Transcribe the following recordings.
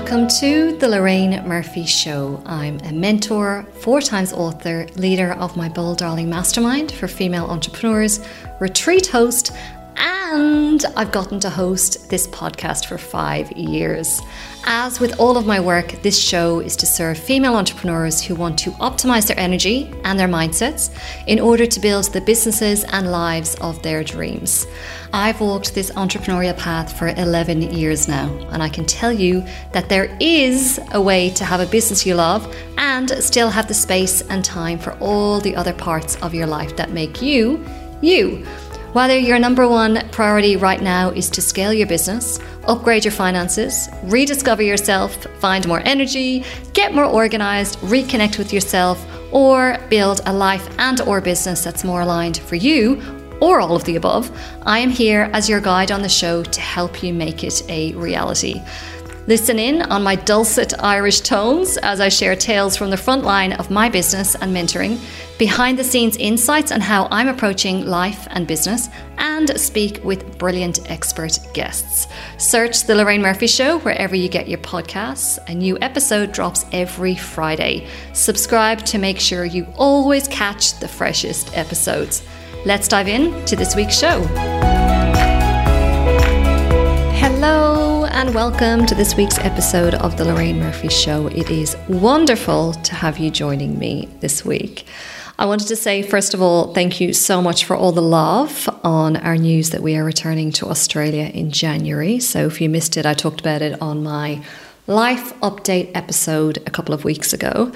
Welcome to the Lorraine Murphy Show. I'm a mentor, four times author, leader of my Bold Darling Mastermind for female entrepreneurs, retreat host, and I've gotten to host this podcast for five years. As with all of my work, this show is to serve female entrepreneurs who want to optimize their energy and their mindsets in order to build the businesses and lives of their dreams. I've walked this entrepreneurial path for 11 years now, and I can tell you that there is a way to have a business you love and still have the space and time for all the other parts of your life that make you you. Whether your number one priority right now is to scale your business, upgrade your finances, rediscover yourself, find more energy, get more organized, reconnect with yourself, or build a life and or business that's more aligned for you, or all of the above, I am here as your guide on the show to help you make it a reality. Listen in on my dulcet Irish tones as I share tales from the front line of my business and mentoring, behind the scenes insights on how I'm approaching life and business, and speak with brilliant expert guests. Search The Lorraine Murphy Show wherever you get your podcasts. A new episode drops every Friday. Subscribe to make sure you always catch the freshest episodes. Let's dive in to this week's show. Hello, and welcome to this week's episode of The Lorraine Murphy Show. It is wonderful to have you joining me this week. I wanted to say, first of all, thank you so much for all the love on our news that we are returning to Australia in January. So, if you missed it, I talked about it on my life update episode a couple of weeks ago.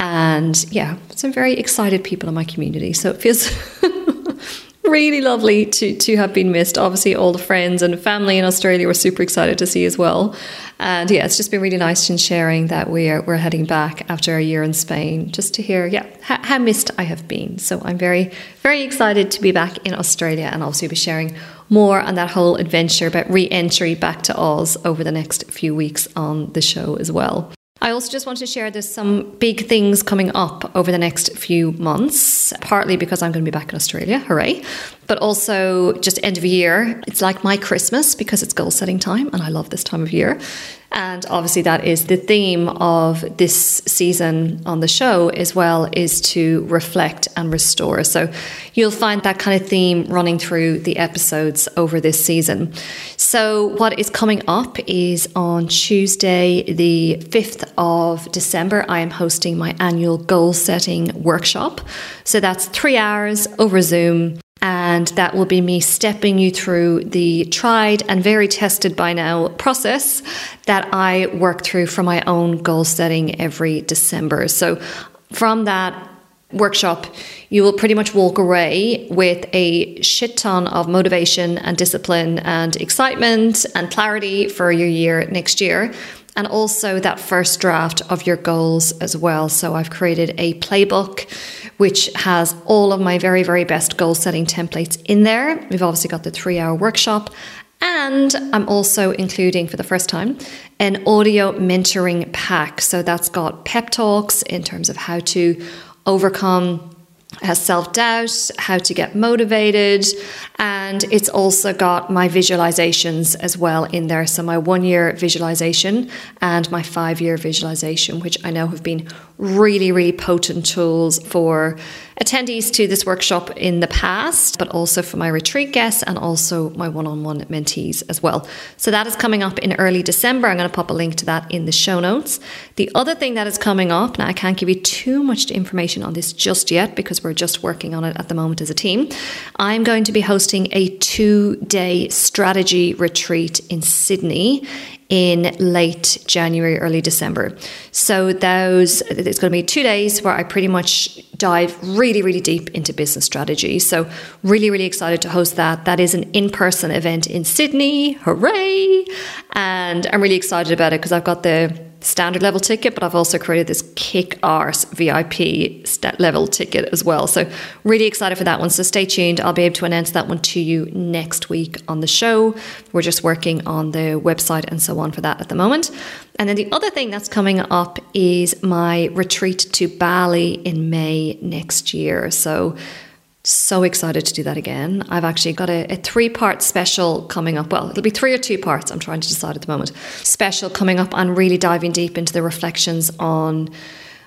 And yeah, some very excited people in my community. So, it feels. really lovely to to have been missed. Obviously, all the friends and family in Australia were super excited to see as well. And yeah, it's just been really nice in sharing that we're we're heading back after a year in Spain, just to hear yeah how, how missed I have been. So I'm very very excited to be back in Australia and also be sharing more on that whole adventure about re-entry back to Oz over the next few weeks on the show as well. I also just want to share there's some big things coming up over the next few months, partly because I'm going to be back in Australia, hooray, but also just end of year. It's like my Christmas because it's goal setting time and I love this time of year. And obviously, that is the theme of this season on the show as well is to reflect and restore. So you'll find that kind of theme running through the episodes over this season. So, what is coming up is on Tuesday, the 5th of December, I am hosting my annual goal setting workshop. So, that's three hours over Zoom and that will be me stepping you through the tried and very tested by now process that I work through for my own goal setting every December. So, from that workshop, you will pretty much walk away with a shit ton of motivation and discipline and excitement and clarity for your year next year and also that first draft of your goals as well. So I've created a playbook which has all of my very, very best goal setting templates in there. We've obviously got the three hour workshop. And I'm also including for the first time an audio mentoring pack. So that's got pep talks in terms of how to overcome has self doubt, how to get motivated, and it's also got my visualizations as well in there. So, my one year visualization and my five year visualization, which I know have been really, really potent tools for attendees to this workshop in the past, but also for my retreat guests and also my one on one mentees as well. So that is coming up in early December. I'm going to pop a link to that in the show notes. The other thing that is coming up, now I can't give you too much information on this just yet because we're just working on it at the moment as a team. I'm going to be hosting a two day strategy retreat in Sydney in late January, early December. So those it's going to be two days where I pretty much dive really, really really deep into business strategy. So really, really excited to host that. That is an in-person event in Sydney. Hooray! And I'm really excited about it because I've got the standard level ticket, but I've also created this kick arse VIP level ticket as well. So, really excited for that one. So, stay tuned. I'll be able to announce that one to you next week on the show. We're just working on the website and so on for that at the moment. And then the other thing that's coming up is my retreat to Bali in May next year. So, So excited to do that again. I've actually got a, a three part special coming up. Well, it'll be three or two parts. I'm trying to decide at the moment. Special coming up and really diving deep into the reflections on,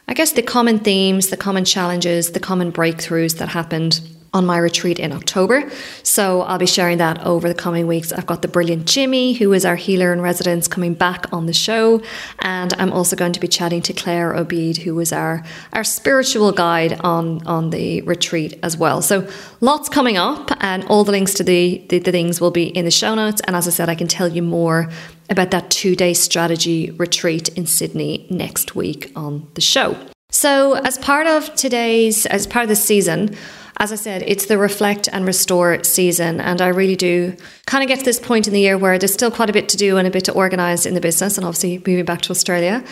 I guess, the common themes, the common challenges, the common breakthroughs that happened on my retreat in October. So I'll be sharing that over the coming weeks. I've got the brilliant Jimmy, who is our healer in residence, coming back on the show. And I'm also going to be chatting to Claire Obeid, who was our, our spiritual guide on, on the retreat as well. So lots coming up, and all the links to the, the, the things will be in the show notes. And as I said, I can tell you more about that two day strategy retreat in Sydney next week on the show. So, as part of today's, as part of the season, as I said, it's the reflect and restore season. And I really do kind of get to this point in the year where there's still quite a bit to do and a bit to organize in the business, and obviously moving back to Australia.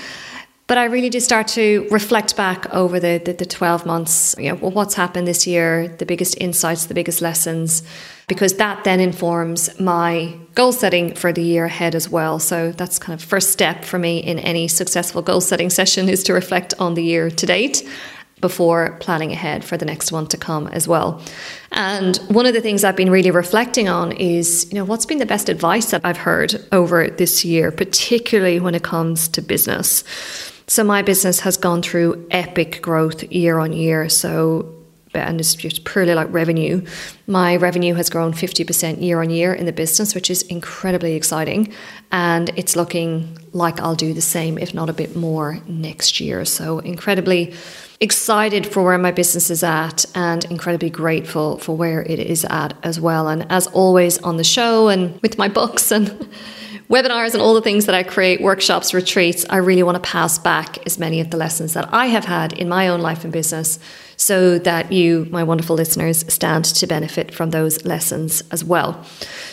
But I really do start to reflect back over the, the, the 12 months, you know, what's happened this year, the biggest insights, the biggest lessons, because that then informs my goal setting for the year ahead as well. So that's kind of first step for me in any successful goal setting session is to reflect on the year to date before planning ahead for the next one to come as well. And one of the things I've been really reflecting on is, you know, what's been the best advice that I've heard over this year, particularly when it comes to business. So my business has gone through epic growth year on year. So and it's just purely like revenue. My revenue has grown 50% year on year in the business, which is incredibly exciting. And it's looking like I'll do the same, if not a bit more, next year. So, incredibly excited for where my business is at and incredibly grateful for where it is at as well. And as always on the show and with my books and webinars and all the things that I create, workshops, retreats, I really want to pass back as many of the lessons that I have had in my own life and business so that you, my wonderful listeners, stand to benefit from those lessons as well.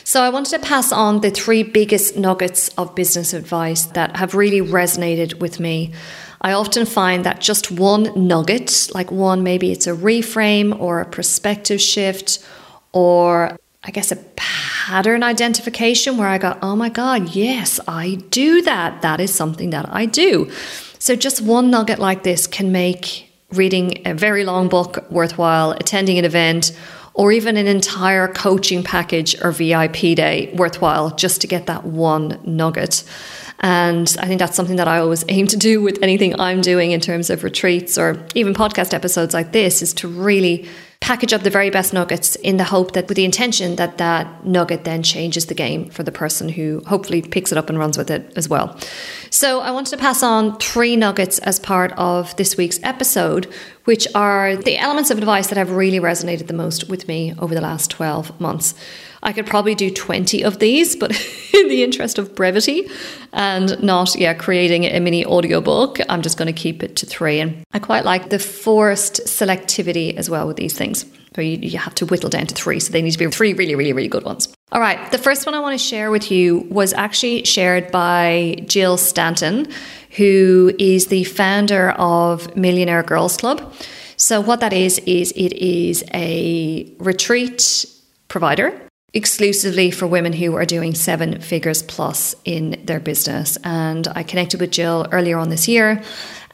So I wanted to pass on the three biggest nuggets of business advice that have really resonated with me I often find that just one nugget, like one, maybe it's a reframe or a perspective shift or I guess a pattern identification where I go, oh my God, yes, I do that. That is something that I do. So just one nugget like this can make reading a very long book worthwhile, attending an event, or even an entire coaching package or VIP day worthwhile just to get that one nugget. And I think that's something that I always aim to do with anything I'm doing in terms of retreats or even podcast episodes like this is to really package up the very best nuggets in the hope that with the intention that that nugget then changes the game for the person who hopefully picks it up and runs with it as well. So I wanted to pass on three nuggets as part of this week's episode, which are the elements of advice that have really resonated the most with me over the last 12 months. I could probably do 20 of these, but in the interest of brevity and not, yeah, creating a mini audiobook, I'm just going to keep it to three. And I quite like the forced selectivity as well with these things. So you, you have to whittle down to three. So they need to be three really, really, really good ones. All right. The first one I want to share with you was actually shared by Jill Stanton, who is the founder of Millionaire Girls Club. So, what that is, is it is a retreat provider exclusively for women who are doing seven figures plus in their business. And I connected with Jill earlier on this year.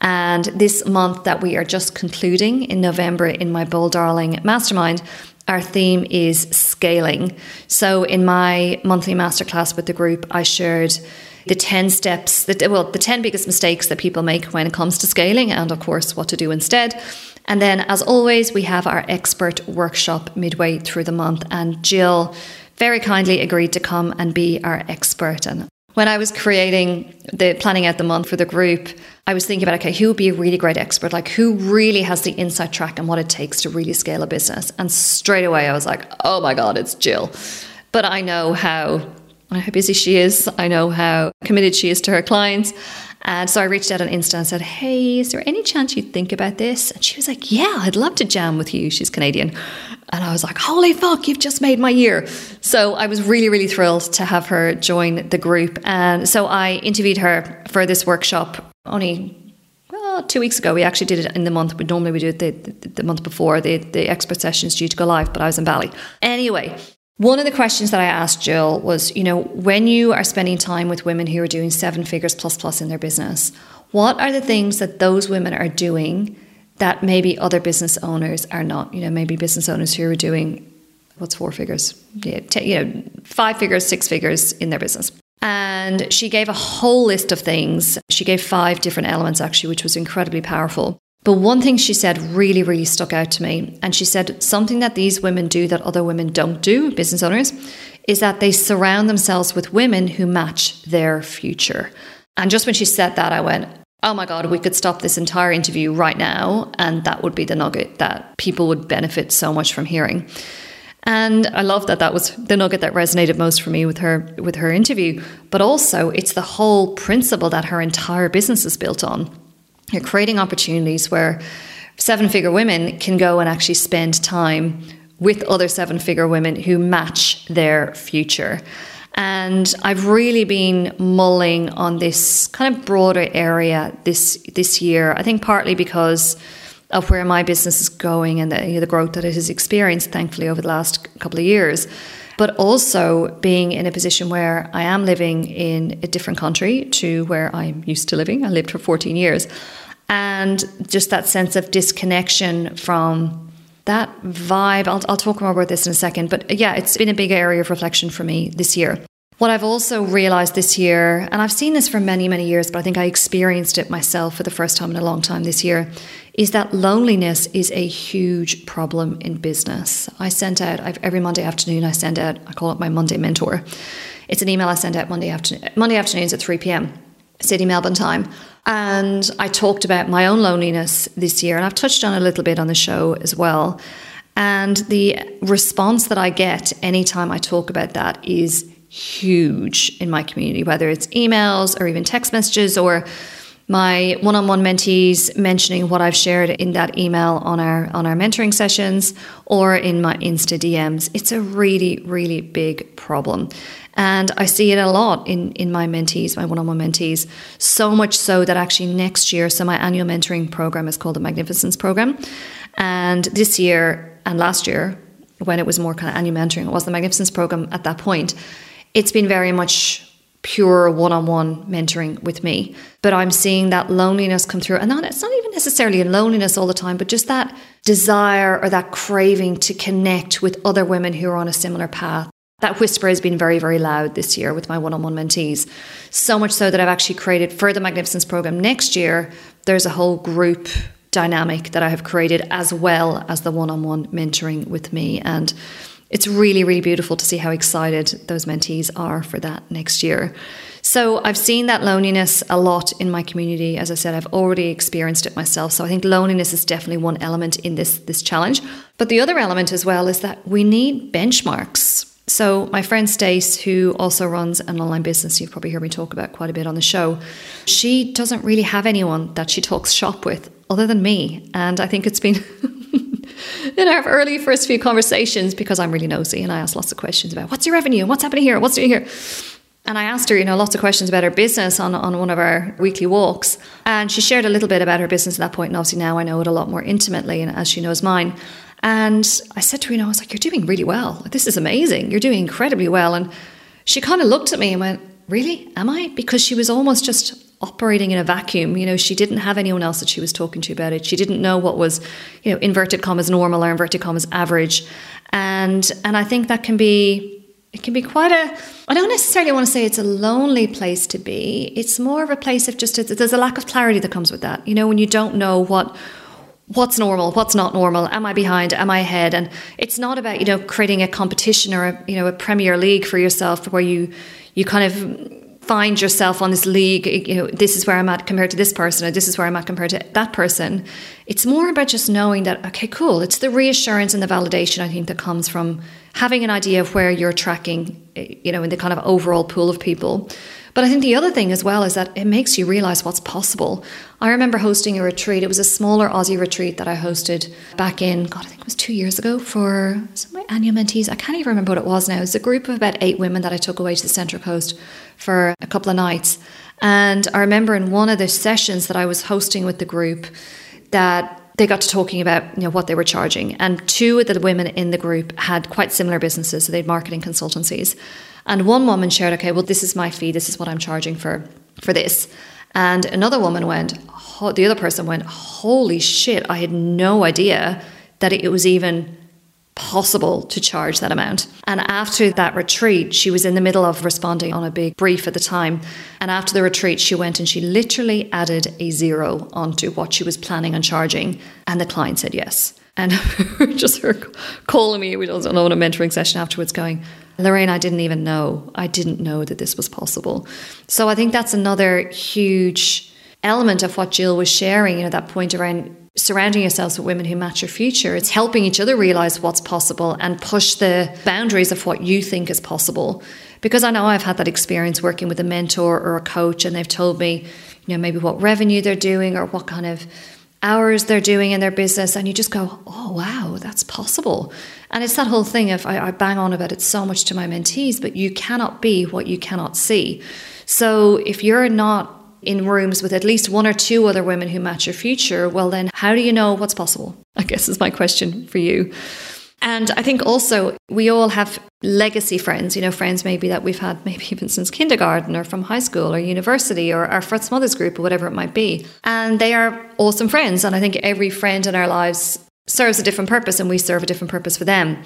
And this month that we are just concluding in November in my Bold Darling Mastermind, our theme is scaling. So in my monthly masterclass with the group, I shared the 10 steps that well the 10 biggest mistakes that people make when it comes to scaling and of course what to do instead and then, as always, we have our expert workshop midway through the month, and Jill very kindly agreed to come and be our expert. And when I was creating the planning out the month for the group, I was thinking about okay, who would be a really great expert? Like who really has the inside track and what it takes to really scale a business? And straight away I was like, oh my God, it's Jill. But I know how how busy she is. I know how committed she is to her clients. And so I reached out on Insta and said, Hey, is there any chance you'd think about this? And she was like, Yeah, I'd love to jam with you. She's Canadian. And I was like, Holy fuck, you've just made my year. So I was really, really thrilled to have her join the group. And so I interviewed her for this workshop only well, two weeks ago. We actually did it in the month, but normally we do it the, the, the month before. The, the expert session is due to go live, but I was in Bali. Anyway, one of the questions that I asked Jill was, you know, when you are spending time with women who are doing seven figures plus plus in their business, what are the things that those women are doing that maybe other business owners are not. You know, maybe business owners who are doing what's four figures? Yeah, t- you know, five figures, six figures in their business. And she gave a whole list of things. She gave five different elements, actually, which was incredibly powerful. But one thing she said really, really stuck out to me. And she said something that these women do that other women don't do, business owners, is that they surround themselves with women who match their future. And just when she said that, I went, oh my God, we could stop this entire interview right now. And that would be the nugget that people would benefit so much from hearing. And I love that that was the nugget that resonated most for me with her with her interview. But also, it's the whole principle that her entire business is built on. You're creating opportunities where seven figure women can go and actually spend time with other seven figure women who match their future. And I've really been mulling on this kind of broader area this this year. I think partly because of where my business is going and the, you know, the growth that it has experienced, thankfully, over the last couple of years. But also being in a position where I am living in a different country to where I'm used to living. I lived for 14 years. And just that sense of disconnection from that vibe. I'll, I'll talk more about this in a second. But yeah, it's been a big area of reflection for me this year. What I've also realized this year, and I've seen this for many, many years, but I think I experienced it myself for the first time in a long time this year, is that loneliness is a huge problem in business. I sent out I've, every Monday afternoon. I send out I call it my Monday mentor. It's an email I send out Monday afternoon. Monday afternoons at three p.m. Sydney Melbourne time, and I talked about my own loneliness this year, and I've touched on a little bit on the show as well. And the response that I get anytime I talk about that is huge in my community, whether it's emails or even text messages or my one-on-one mentees mentioning what I've shared in that email on our on our mentoring sessions or in my Insta DMs. It's a really really big problem. And I see it a lot in, in my mentees, my one on one mentees, so much so that actually next year, so my annual mentoring program is called the Magnificence Program. And this year and last year, when it was more kind of annual mentoring, it was the Magnificence Program at that point it's been very much pure one-on-one mentoring with me. But i'm seeing that loneliness come through. And not, it's not even necessarily a loneliness all the time but just that desire or that craving to connect with other women who are on a similar path. That whisper has been very very loud this year with my one-on-one mentees. So much so that i've actually created for the magnificence program next year there's a whole group dynamic that i have created as well as the one-on-one mentoring with me. And it's really, really beautiful to see how excited those mentees are for that next year. So I've seen that loneliness a lot in my community. As I said, I've already experienced it myself. So I think loneliness is definitely one element in this this challenge. But the other element as well is that we need benchmarks. So my friend Stace, who also runs an online business, you've probably heard me talk about quite a bit on the show, she doesn't really have anyone that she talks shop with other than me. And I think it's been in our early first few conversations because I'm really nosy and I ask lots of questions about what's your revenue, and what's happening here, what's doing here. And I asked her, you know, lots of questions about her business on, on one of our weekly walks. And she shared a little bit about her business at that point. And obviously now I know it a lot more intimately and as she knows mine. And I said to her, you know, I was like, you're doing really well. This is amazing. You're doing incredibly well. And she kind of looked at me and went, really? Am I? Because she was almost just operating in a vacuum. You know, she didn't have anyone else that she was talking to about it. She didn't know what was, you know, inverted commas normal or inverted commas average. And and I think that can be it can be quite a I don't necessarily want to say it's a lonely place to be. It's more of a place of just there's a lack of clarity that comes with that. You know, when you don't know what what's normal, what's not normal, am I behind, am I ahead? And it's not about, you know, creating a competition or a, you know, a Premier League for yourself where you you kind of find yourself on this league, you know, this is where I'm at compared to this person, or this is where I'm at compared to that person. It's more about just knowing that, okay, cool. It's the reassurance and the validation, I think, that comes from having an idea of where you're tracking, eh, you know, in the kind of overall pool of people. But I think the other thing as well is that it makes you realize what's possible. I remember hosting a retreat. It was a smaller Aussie retreat that I hosted back in, God, I think it was two years ago for my annual mentees. I can't even remember what it was now. It was a group of about eight women that I took away to the Central Coast for a couple of nights. And I remember in one of the sessions that I was hosting with the group that they got to talking about you know what they were charging and two of the women in the group had quite similar businesses so they had marketing consultancies and one woman shared okay well this is my fee this is what i'm charging for for this and another woman went the other person went, Holy shit, I had no idea that it was even possible to charge that amount. And after that retreat, she was in the middle of responding on a big brief at the time. And after the retreat, she went and she literally added a zero onto what she was planning on charging. And the client said yes. And just her calling me, we don't know, in a mentoring session afterwards, going, Lorraine, I didn't even know. I didn't know that this was possible. So I think that's another huge element of what Jill was sharing, you know, that point around surrounding yourselves with women who match your future. It's helping each other realize what's possible and push the boundaries of what you think is possible. Because I know I've had that experience working with a mentor or a coach, and they've told me, you know, maybe what revenue they're doing or what kind of hours they're doing in their business, and you just go, oh, wow, that's possible. And it's that whole thing of I, I bang on about it so much to my mentees, but you cannot be what you cannot see. So if you're not in rooms with at least one or two other women who match your future, well, then how do you know what's possible? I guess is my question for you. And I think also we all have legacy friends, you know, friends maybe that we've had maybe even since kindergarten or from high school or university or our First Mothers group or whatever it might be. And they are awesome friends. And I think every friend in our lives serves a different purpose and we serve a different purpose for them.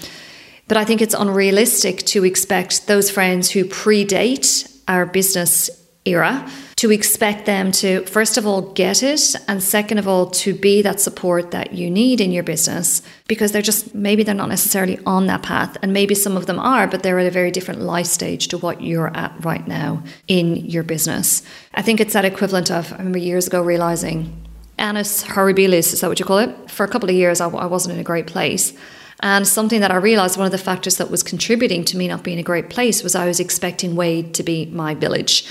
But I think it's unrealistic to expect those friends who predate our business era to expect them to, first of all, get it, and second of all, to be that support that you need in your business because they're just maybe they're not necessarily on that path, and maybe some of them are, but they're at a very different life stage to what you're at right now in your business. I think it's that equivalent of, I remember years ago realizing annus horribilis, is that what you call it? For a couple of years, I, I wasn't in a great place. And something that I realized one of the factors that was contributing to me not being a great place was I was expecting Wade to be my village.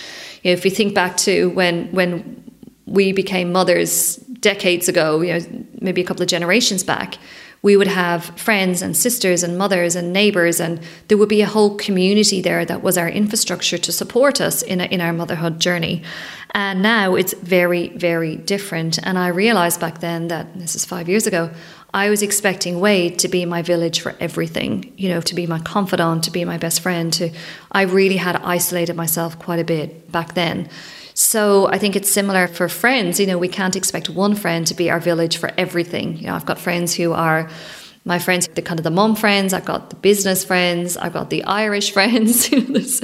You know, if you think back to when when we became mothers decades ago, you know, maybe a couple of generations back, we would have friends and sisters and mothers and neighbors, and there would be a whole community there that was our infrastructure to support us in, a, in our motherhood journey. And now it's very, very different. And I realized back then that this is five years ago, I was expecting Wade to be my village for everything, you know, to be my confidant, to be my best friend. To, I really had isolated myself quite a bit back then. So I think it's similar for friends. You know, we can't expect one friend to be our village for everything. You know, I've got friends who are my friends, the kind of the mom friends, I've got the business friends, I've got the Irish friends. there's,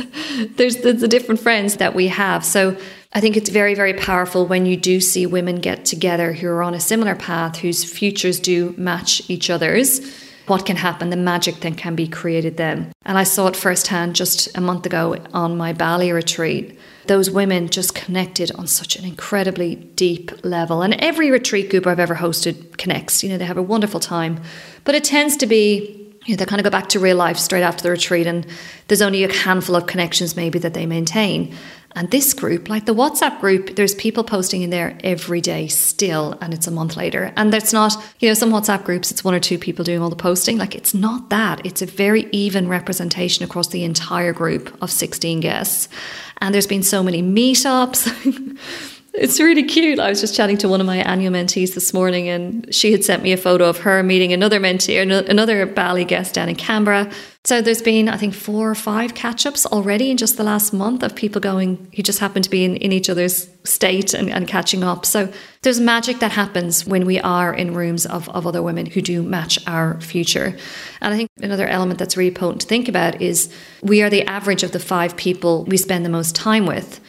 there's, there's the different friends that we have. So I think it's very, very powerful when you do see women get together who are on a similar path, whose futures do match each other's. What can happen, the magic that can be created then. And I saw it firsthand just a month ago on my Bali retreat. Those women just connected on such an incredibly deep level. And every retreat group I've ever hosted connects. You know, they have a wonderful time. But it tends to be you know, they kind of go back to real life straight after the retreat, and there's only a handful of connections maybe that they maintain. And this group, like the WhatsApp group, there's people posting in there every day still, and it's a month later. And that's not, you know, some WhatsApp groups, it's one or two people doing all the posting. Like it's not that. It's a very even representation across the entire group of 16 guests. And there's been so many meetups. It's really cute. I was just chatting to one of my annual mentees this morning, and she had sent me a photo of her meeting another mentee, another Bali guest down in Canberra. So there's been, I think, four or five catch ups already in just the last month of people going who just happen to be in, in each other's state and, and catching up. So there's magic that happens when we are in rooms of, of other women who do match our future. And I think another element that's really potent to think about is we are the average of the five people we spend the most time with.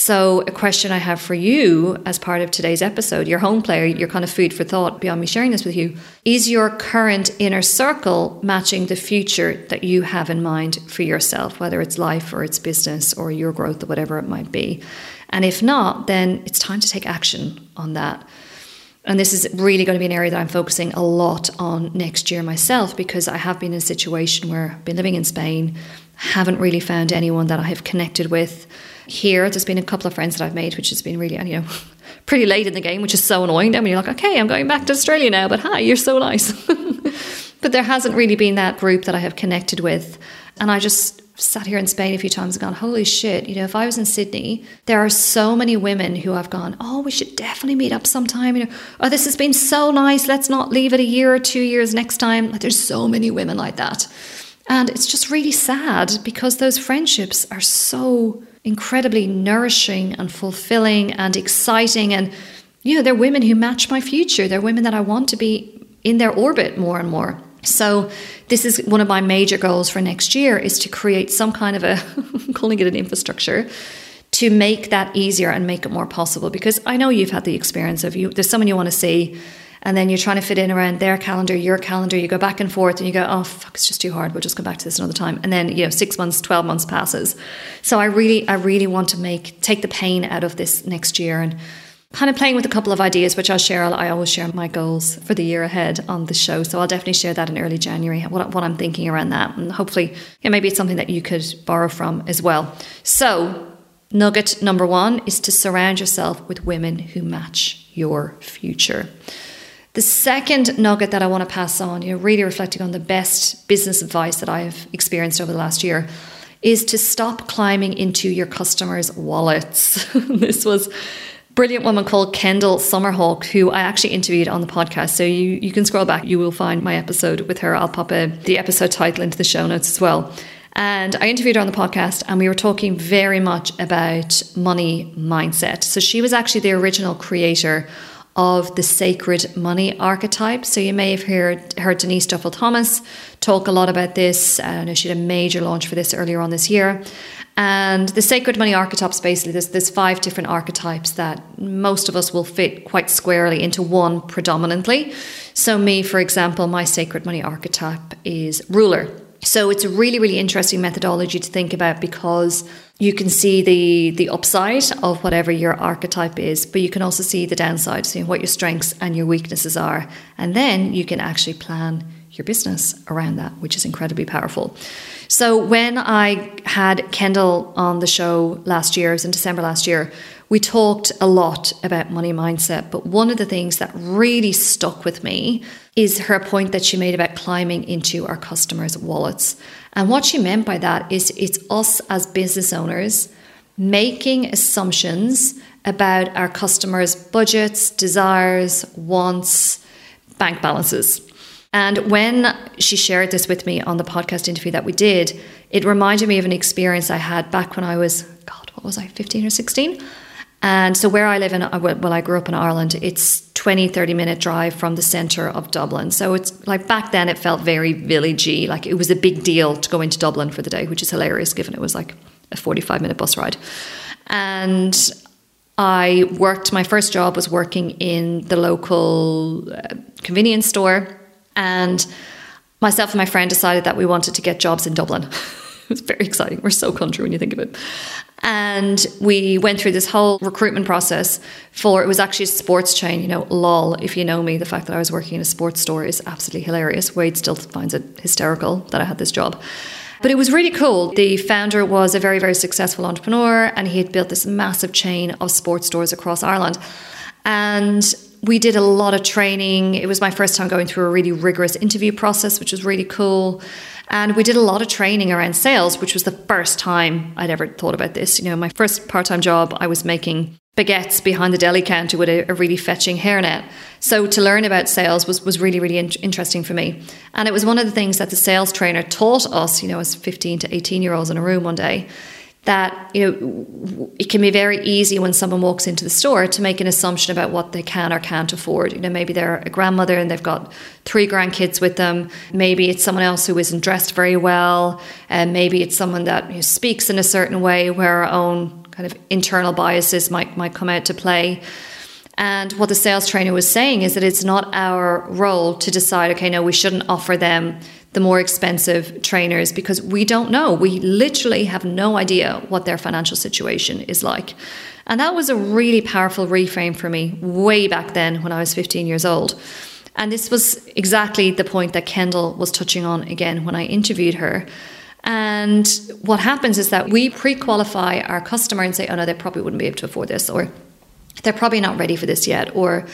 So, a question I have for you as part of today's episode, your home player, your kind of food for thought beyond me sharing this with you, is your current inner circle matching the future that you have in mind for yourself, whether it's life or it's business or your growth or whatever it might be? And if not, then it's time to take action on that. And this is really going to be an area that I'm focusing a lot on next year myself because I have been in a situation where I've been living in Spain, haven't really found anyone that I have connected with here. There's been a couple of friends that I've made, which has been really, you know, pretty late in the game, which is so annoying. Then when you're like, okay, I'm going back to Australia now, but hi, you're so nice. but there hasn't really been that group that I have connected with. And I just sat here in Spain a few times and gone, holy shit, you know, if I was in Sydney, there are so many women who have gone, oh, we should definitely meet up sometime. You know, oh, this has been so nice. Let's not leave it a year or two years next time. Like, there's so many women like that. And it's just really sad because those friendships are so incredibly nourishing and fulfilling and exciting. And you know, they're women who match my future. They're women that I want to be in their orbit more and more. So this is one of my major goals for next year is to create some kind of a I'm calling it an infrastructure to make that easier and make it more possible because I know you've had the experience of you there's someone you want to see and then you're trying to fit in around their calendar, your calendar, you go back and forth and you go, oh, fuck, it's just too hard. We'll just come back to this another time. And then, you know, six months, 12 months passes. So I really, I really want to make, take the pain out of this next year and kind of playing with a couple of ideas, which I'll share. I always share my goals for the year ahead on the show. So I'll definitely share that in early January, what, what I'm thinking around that. And hopefully, yeah, maybe it's something that you could borrow from as well. So, nugget number one is to surround yourself with women who match your future. The second nugget that I want to pass on, you know, really reflecting on the best business advice that I have experienced over the last year, is to stop climbing into your customers' wallets. this was brilliant woman called Kendall Summerhawk, who I actually interviewed on the podcast. So you, you can scroll back, you will find my episode with her. I'll pop a, the episode title into the show notes as well. And I interviewed her on the podcast, and we were talking very much about money mindset. So she was actually the original creator of the sacred money archetype. So you may have heard, heard Denise Duffield-Thomas talk a lot about this. Uh, I know she had a major launch for this earlier on this year. And the sacred money archetypes basically there's there's five different archetypes that most of us will fit quite squarely into one predominantly. So me, for example, my sacred money archetype is ruler. So it's a really, really interesting methodology to think about because you can see the the upside of whatever your archetype is, but you can also see the downside, seeing what your strengths and your weaknesses are. And then you can actually plan your business around that, which is incredibly powerful. So when I had Kendall on the show last year, it was in December last year, we talked a lot about money mindset. But one of the things that really stuck with me is her point that she made about climbing into our customers' wallets. And what she meant by that is it's us as business owners making assumptions about our customers' budgets, desires, wants, bank balances. And when she shared this with me on the podcast interview that we did, it reminded me of an experience I had back when I was, God, what was I, 15 or 16? And so where I live in, well, I grew up in Ireland, it's 20, 30 minute drive from the centre of Dublin. So it's like back then it felt very villagey. Like it was a big deal to go into Dublin for the day, which is hilarious given it was like a 45 minute bus ride. And I worked, my first job was working in the local uh, convenience store and myself and my friend decided that we wanted to get jobs in Dublin. it was very exciting. We're so country when you think of it. And we went through this whole recruitment process for it was actually a sports chain, you know, lol. If you know me, the fact that I was working in a sports store is absolutely hilarious. Wade still finds it hysterical that I had this job. But it was really cool. The founder was a very, very successful entrepreneur and he had built this massive chain of sports stores across Ireland. And we did a lot of training. It was my first time going through a really rigorous interview process, which was really cool. And we did a lot of training around sales, which was the first time I'd ever thought about this. You know, my first part time job, I was making baguettes behind the deli counter with a, a, really fetching hairnet. So to learn about sales was, was really, really in- interesting for me. And it was one of the things that the sales trainer taught us, you know, as 15 to 18 year olds in a room one day that you know it can be very easy when someone walks into the store to make an assumption about what they can or can't afford. You know, maybe they're a grandmother and they've got three grandkids with them. Maybe it's someone else who isn't dressed very well, and maybe it's someone that you know, speaks in a certain way where our own kind of internal biases might might come out to play. And what the sales trainer was saying is that it's not our role to decide, okay, no, we shouldn't offer them the more expensive trainers because we don't know. We literally have no idea what their financial situation is like. And that was a really powerful reframe for me way back then when I was 15 years old. And this was exactly the point that Kendall was touching on again when I interviewed her. And what happens is that we pre qualify our customer and say, oh no, they probably wouldn't be able to afford this, or they're probably not ready for this yet, or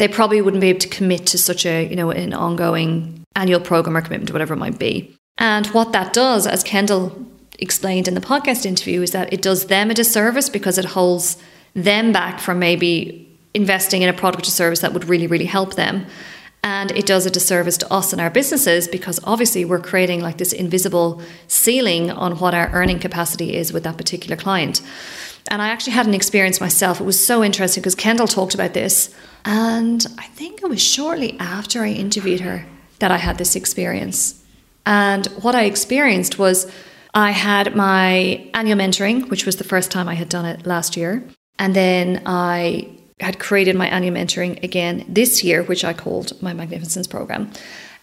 they probably wouldn't be able to commit to such a, you know, an ongoing annual program or commitment, whatever it might be. And what that does, as Kendall explained in the podcast interview, is that it does them a disservice because it holds them back from maybe investing in a product or service that would really, really help them. And it does a disservice to us and our businesses because obviously we're creating like this invisible ceiling on what our earning capacity is with that particular client. And I actually had an experience myself. It was so interesting because Kendall talked about this. And I think it was shortly after I interviewed her that I had this experience. And what I experienced was I had my annual mentoring, which was the first time I had done it last year. And then I had created my annual mentoring again this year, which I called my Magnificence program.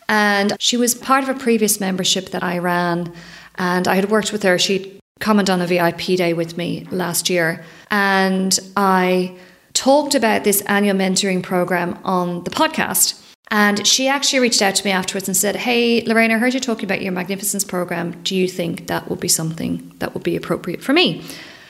And she was part of a previous membership that I ran, and I had worked with her. She'd come and done a VIP day with me last year. And I talked about this annual mentoring program on the podcast. And she actually reached out to me afterwards and said, Hey, Lorraine, I heard you talking about your Magnificence program. Do you think that would be something that would be appropriate for me?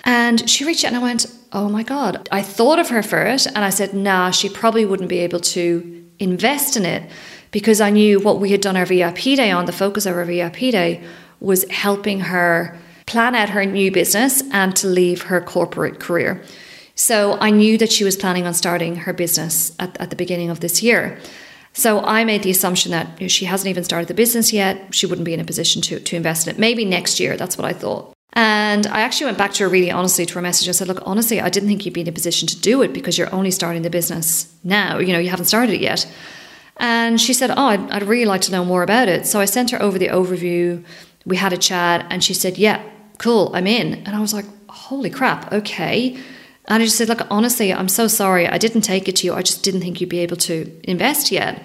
And she reached out and I went, Oh my God. I thought of her for it and I said, Nah, she probably wouldn't be able to invest in it because I knew what we had done our VIP day on, the focus of our VIP day was helping her plan out her new business and to leave her corporate career. So I knew that she was planning on starting her business at, at the beginning of this year. So I made the assumption that she hasn't even started the business yet. She wouldn't be in a position to, to invest in it. Maybe next year. That's what I thought. And I actually went back to her really honestly to her message. I said, Look, honestly, I didn't think you'd be in a position to do it because you're only starting the business now. You know, you haven't started it yet. And she said, Oh, I'd, I'd really like to know more about it. So I sent her over the overview. We had a chat and she said, Yeah, cool, I'm in. And I was like, Holy crap, okay. And I just said, Look, honestly, I'm so sorry. I didn't take it to you. I just didn't think you'd be able to invest yet.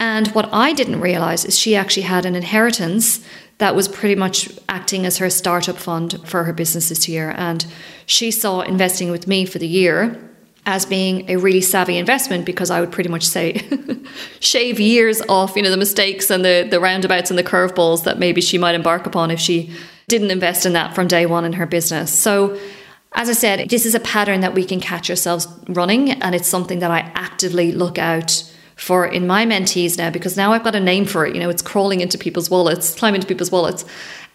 And what I didn't realize is she actually had an inheritance that was pretty much acting as her startup fund for her business this year. And she saw investing with me for the year as being a really savvy investment because I would pretty much say shave years off, you know, the mistakes and the, the roundabouts and the curveballs that maybe she might embark upon if she didn't invest in that from day one in her business. So as I said, this is a pattern that we can catch ourselves running, and it's something that I actively look out for in my mentees now because now I've got a name for it. You know, it's crawling into people's wallets, climbing into people's wallets.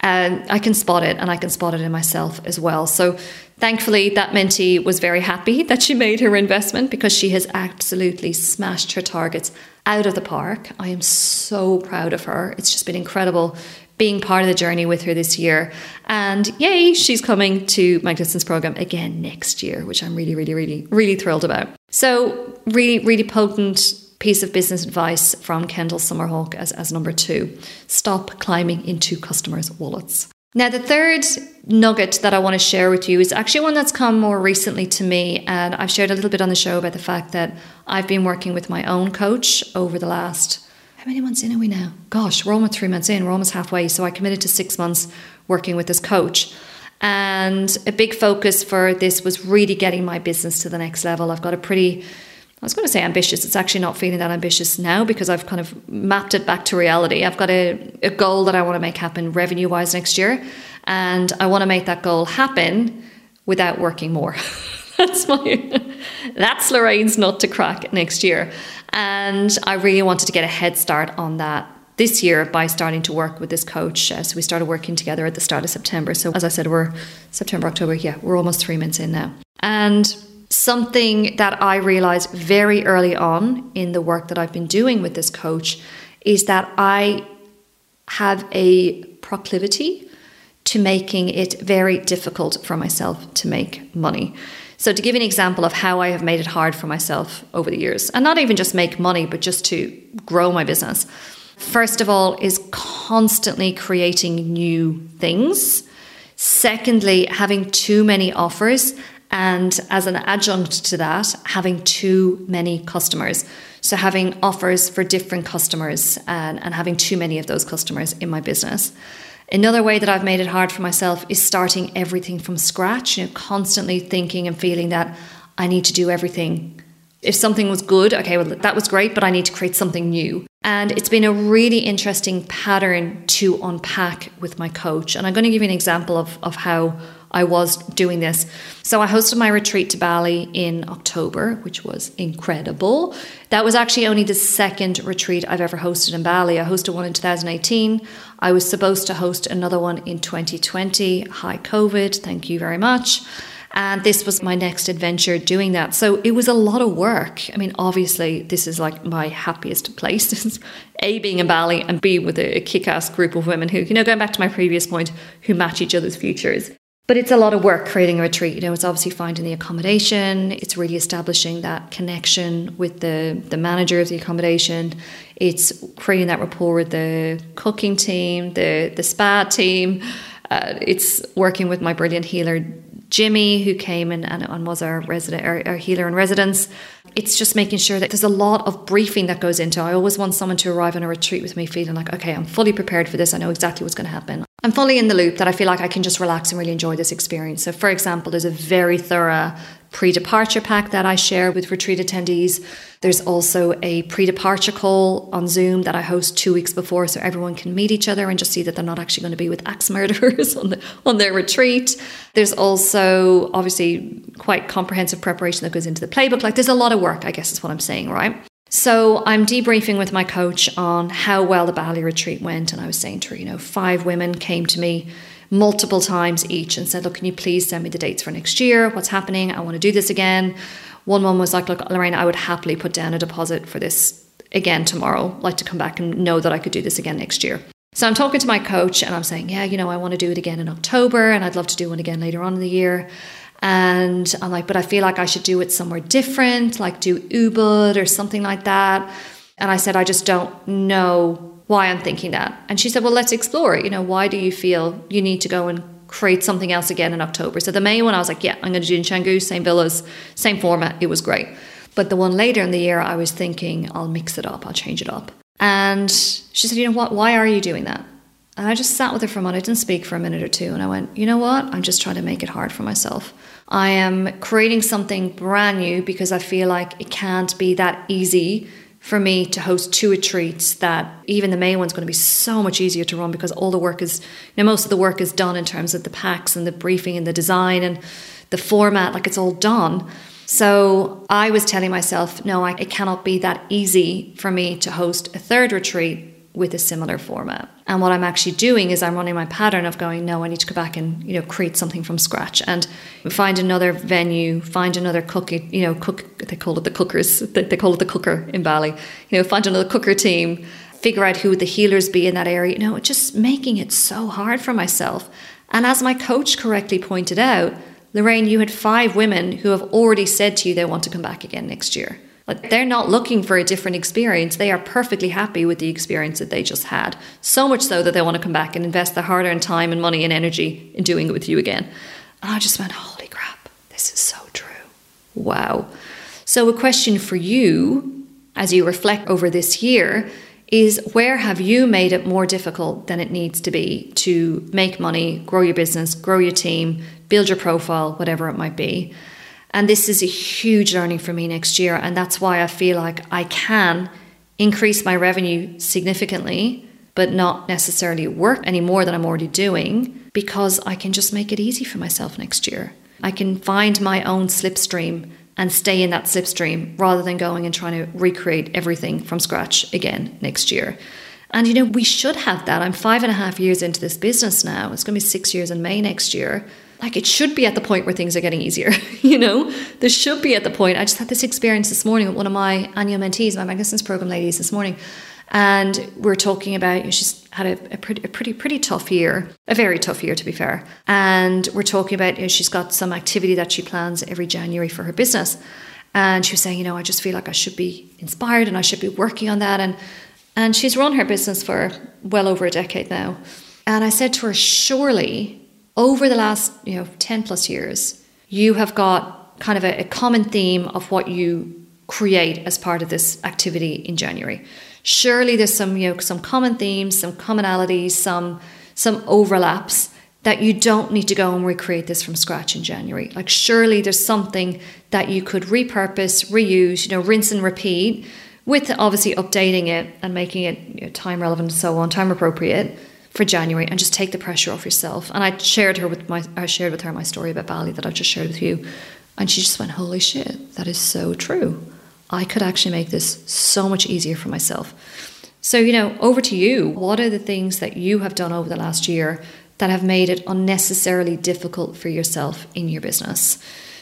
And I can spot it and I can spot it in myself as well. So thankfully, that mentee was very happy that she made her investment because she has absolutely smashed her targets out of the park. I am so proud of her. It's just been incredible being part of the journey with her this year. And yay, she's coming to Magnificence program again next year, which I'm really, really, really, really thrilled about. So, really, really potent piece of business advice from Kendall Summerhawk as, as number two stop climbing into customers' wallets. Now, the third nugget that I want to share with you is actually one that's come more recently to me. And I've shared a little bit on the show about the fact that I've been working with my own coach over the last, how many months in are we now? Gosh, we're almost three months in, we're almost halfway. So I committed to six months working with this coach. And a big focus for this was really getting my business to the next level. I've got a pretty I was going to say ambitious. It's actually not feeling that ambitious now because I've kind of mapped it back to reality. I've got a, a goal that I want to make happen revenue wise next year. And I want to make that goal happen without working more. that's my that's Lorraine's nut to crack next year. And I really wanted to get a head start on that this year by starting to work with this coach. Uh, so we started working together at the start of September. So as I said, we're September, October, yeah, we're almost three months in now. And something that I realized very early on in the work that I've been doing with this coach is that I have a proclivity to making it very difficult for myself to make money. So, to give an example of how I have made it hard for myself over the years, and not even just make money, but just to grow my business, first of all, is constantly creating new things. Secondly, having too many offers and as an adjunct to that, having too many customers. So, having offers for different customers and, and having too many of those customers in my business. Another way that I've made it hard for myself is starting everything from scratch, you know, constantly thinking and feeling that I need to do everything. If something was good, okay, well, that was great, but I need to create something new. And it's been a really interesting pattern to unpack with my coach. And I'm going to give you an example of, of how I was doing this. So I hosted my retreat to Bali in October, which was incredible. That was actually only the second retreat I've ever hosted in Bali. I hosted one in 2018. I was supposed to host another one in 2020. Hi, COVID. Thank you very much. And this was my next adventure doing that. So it was a lot of work. I mean, obviously, this is like my happiest place. a, being in Bali, and B, with a, a kick ass group of women who, you know, going back to my previous point, who match each other's futures. But it's a lot of work creating a retreat. You know, it's obviously finding the accommodation. It's really establishing that connection with the the manager of the accommodation. It's creating that rapport with the cooking team, the the spa team. Uh, it's working with my brilliant healer Jimmy, who came and, and, was our resident, our, our healer in residence. It's just making sure that there's a lot of briefing that goes into. I always want someone to arrive on a retreat with me feeling like, okay, I'm fully prepared for this. I know exactly what's going to happen. I'm fully in the loop that I feel like I can just relax and really enjoy this experience. So, for example, there's a very thorough pre departure pack that I share with retreat attendees. There's also a pre departure call on Zoom that I host two weeks before so everyone can meet each other and just see that they're not actually going to be with axe murderers on, the, on their retreat. There's also obviously quite comprehensive preparation that goes into the playbook. Like there's a lot of work, I guess is what I'm saying, right? So I'm debriefing with my coach on how well the Bali retreat went. And I was saying to her, you know, five women came to me multiple times each and said, Look, can you please send me the dates for next year? What's happening? I want to do this again. One one was like, Look, Lorraine, I would happily put down a deposit for this again tomorrow, like to come back and know that I could do this again next year. So I'm talking to my coach and I'm saying, Yeah, you know, I want to do it again in October and I'd love to do one again later on in the year. And I'm like, but I feel like I should do it somewhere different, like do Ubud or something like that. And I said, I just don't know why I'm thinking that. And she said, Well, let's explore it. You know, why do you feel you need to go and create something else again in October? So the May one, I was like, Yeah, I'm going to do in Canggu, same villas, same format. It was great. But the one later in the year, I was thinking, I'll mix it up, I'll change it up. And she said, You know what? Why are you doing that? And I just sat with her for a moment. I didn't speak for a minute or two. And I went, You know what? I'm just trying to make it hard for myself. I am creating something brand new because I feel like it can't be that easy for me to host two retreats that even the May one's going to be so much easier to run because all the work is, you know, most of the work is done in terms of the packs and the briefing and the design and the format, like it's all done. So I was telling myself, no, I, it cannot be that easy for me to host a third retreat with a similar format. And what I'm actually doing is I'm running my pattern of going, no, I need to go back and you know create something from scratch and find another venue, find another cook, you know, cook. They call it the cookers. They call it the cooker in Bali. You know, find another cooker team, figure out who the healers be in that area. You know, just making it so hard for myself. And as my coach correctly pointed out, Lorraine, you had five women who have already said to you they want to come back again next year. Like they're not looking for a different experience. They are perfectly happy with the experience that they just had. So much so that they want to come back and invest their hard earned time and money and energy in doing it with you again. And I just went, holy crap, this is so true. Wow. So, a question for you as you reflect over this year is where have you made it more difficult than it needs to be to make money, grow your business, grow your team, build your profile, whatever it might be? And this is a huge learning for me next year. And that's why I feel like I can increase my revenue significantly, but not necessarily work any more than I'm already doing because I can just make it easy for myself next year. I can find my own slipstream and stay in that slipstream rather than going and trying to recreate everything from scratch again next year. And you know, we should have that. I'm five and a half years into this business now. It's going to be six years in May next year like it should be at the point where things are getting easier you know? This should be at the point. I just had this experience this morning with one of my annual mentees my magnificence program ladies this morning. And we're talking about you know, she's had a, a, pretty, a pretty pretty tough year a very tough year to be fair. And we're talking about you know, she's got some activity that she plans every january for her business. And she was saying you know i just feel like i should be inspired and i should be working on that. And and she's run her business for well over a decade now. And i said to her surely over the last you know 10 plus years you have got kind of a, a common theme of what you create as part of this activity in January. Surely there's some you know some common themes, some commonalities, some some overlaps that you don't need to go and recreate this from scratch in January. Like surely there's something that you could repurpose, reuse, you know, rinse and repeat with obviously updating it and making it you know, time relevant and so on, time appropriate for January and just take the pressure off yourself. And I shared her with my I shared with her my story about Bali that I've just shared with you. And she just went, Holy shit, that is so true. I could actually make this so much easier for myself. So, you know, over to you. What are the things that you have done over the last year that have made it unnecessarily difficult for yourself in your business?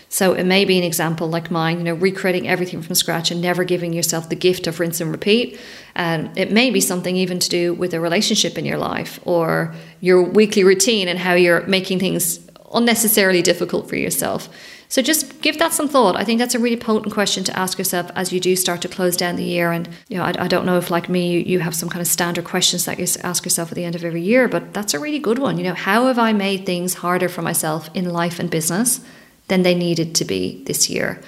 So it may be an example like mine, you know, recreating everything from scratch and never giving yourself the gift of rinse and repeat. And it may be something even to do with a relationship in your life or your weekly routine and how you're making things unnecessarily difficult for yourself. So just give that some thought. I think that's a really potent question to ask yourself as you do start to close down the year. And you know, I, I don't know if like me, you have some kind of standard questions that you ask yourself at the end of every year, but that's a really good one. You know, how have I made things harder for myself in life and business than they needed to be this year?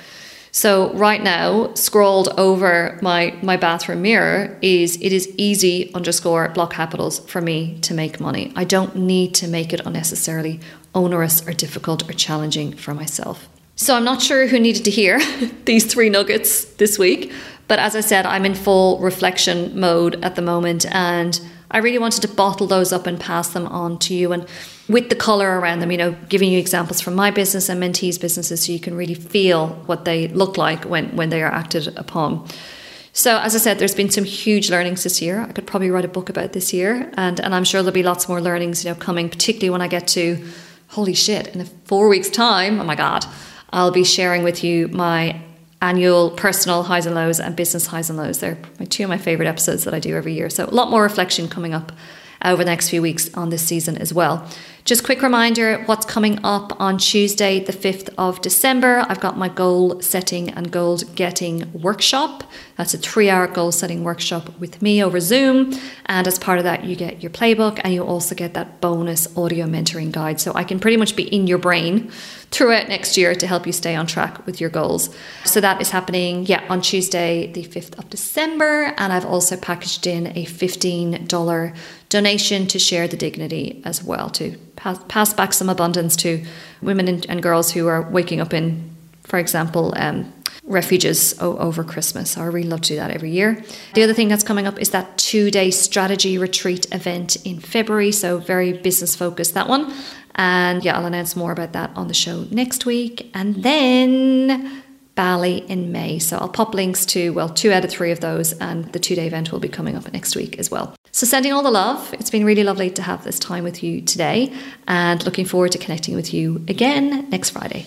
So right now, scrolled over my my bathroom mirror is it is easy underscore block capitals for me to make money. I don't need to make it unnecessarily onerous or difficult or challenging for myself. So I'm not sure who needed to hear these three nuggets this week, but as I said, I'm in full reflection mode at the moment and I really wanted to bottle those up and pass them on to you and with the color around them, you know, giving you examples from my business and mentees' businesses so you can really feel what they look like when, when they are acted upon. So, as I said, there's been some huge learnings this year. I could probably write a book about this year, and, and I'm sure there'll be lots more learnings, you know, coming, particularly when I get to, holy shit, in four weeks' time, oh my God, I'll be sharing with you my annual personal highs and lows and business highs and lows. They're two of my favorite episodes that I do every year. So, a lot more reflection coming up over the next few weeks on this season as well. Just quick reminder what's coming up on Tuesday, the 5th of December. I've got my goal setting and goal getting workshop. That's a three hour goal setting workshop with me over Zoom. And as part of that, you get your playbook and you also get that bonus audio mentoring guide. So I can pretty much be in your brain throughout next year to help you stay on track with your goals. So that is happening, yeah, on Tuesday, the 5th of December. And I've also packaged in a $15 donation to share the dignity as well, to pass, pass back some abundance to women and, and, girls who are waking up in, for example, um, refuges o- over Christmas. I really love to do that every year. The other thing that's coming up is that two day strategy retreat event in February. So, very business focused, that one. And yeah, I'll announce more about that on the show next week. And then Bali in May. So I'll pop links to, well, two out of three of those, and the two day event will be coming up next week as well. So sending all the love. It's been really lovely to have this time with you today, and looking forward to connecting with you again next Friday.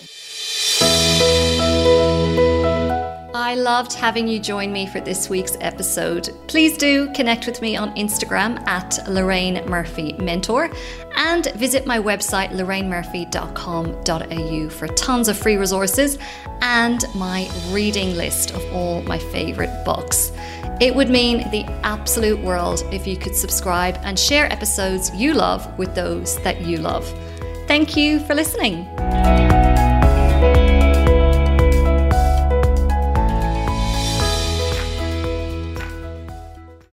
I loved having you join me for this week's episode. Please do connect with me on Instagram at Lorraine Murphy Mentor and visit my website lorrainemurphy.com.au for tons of free resources and my reading list of all my favourite books. It would mean the absolute world if you could subscribe and share episodes you love with those that you love. Thank you for listening.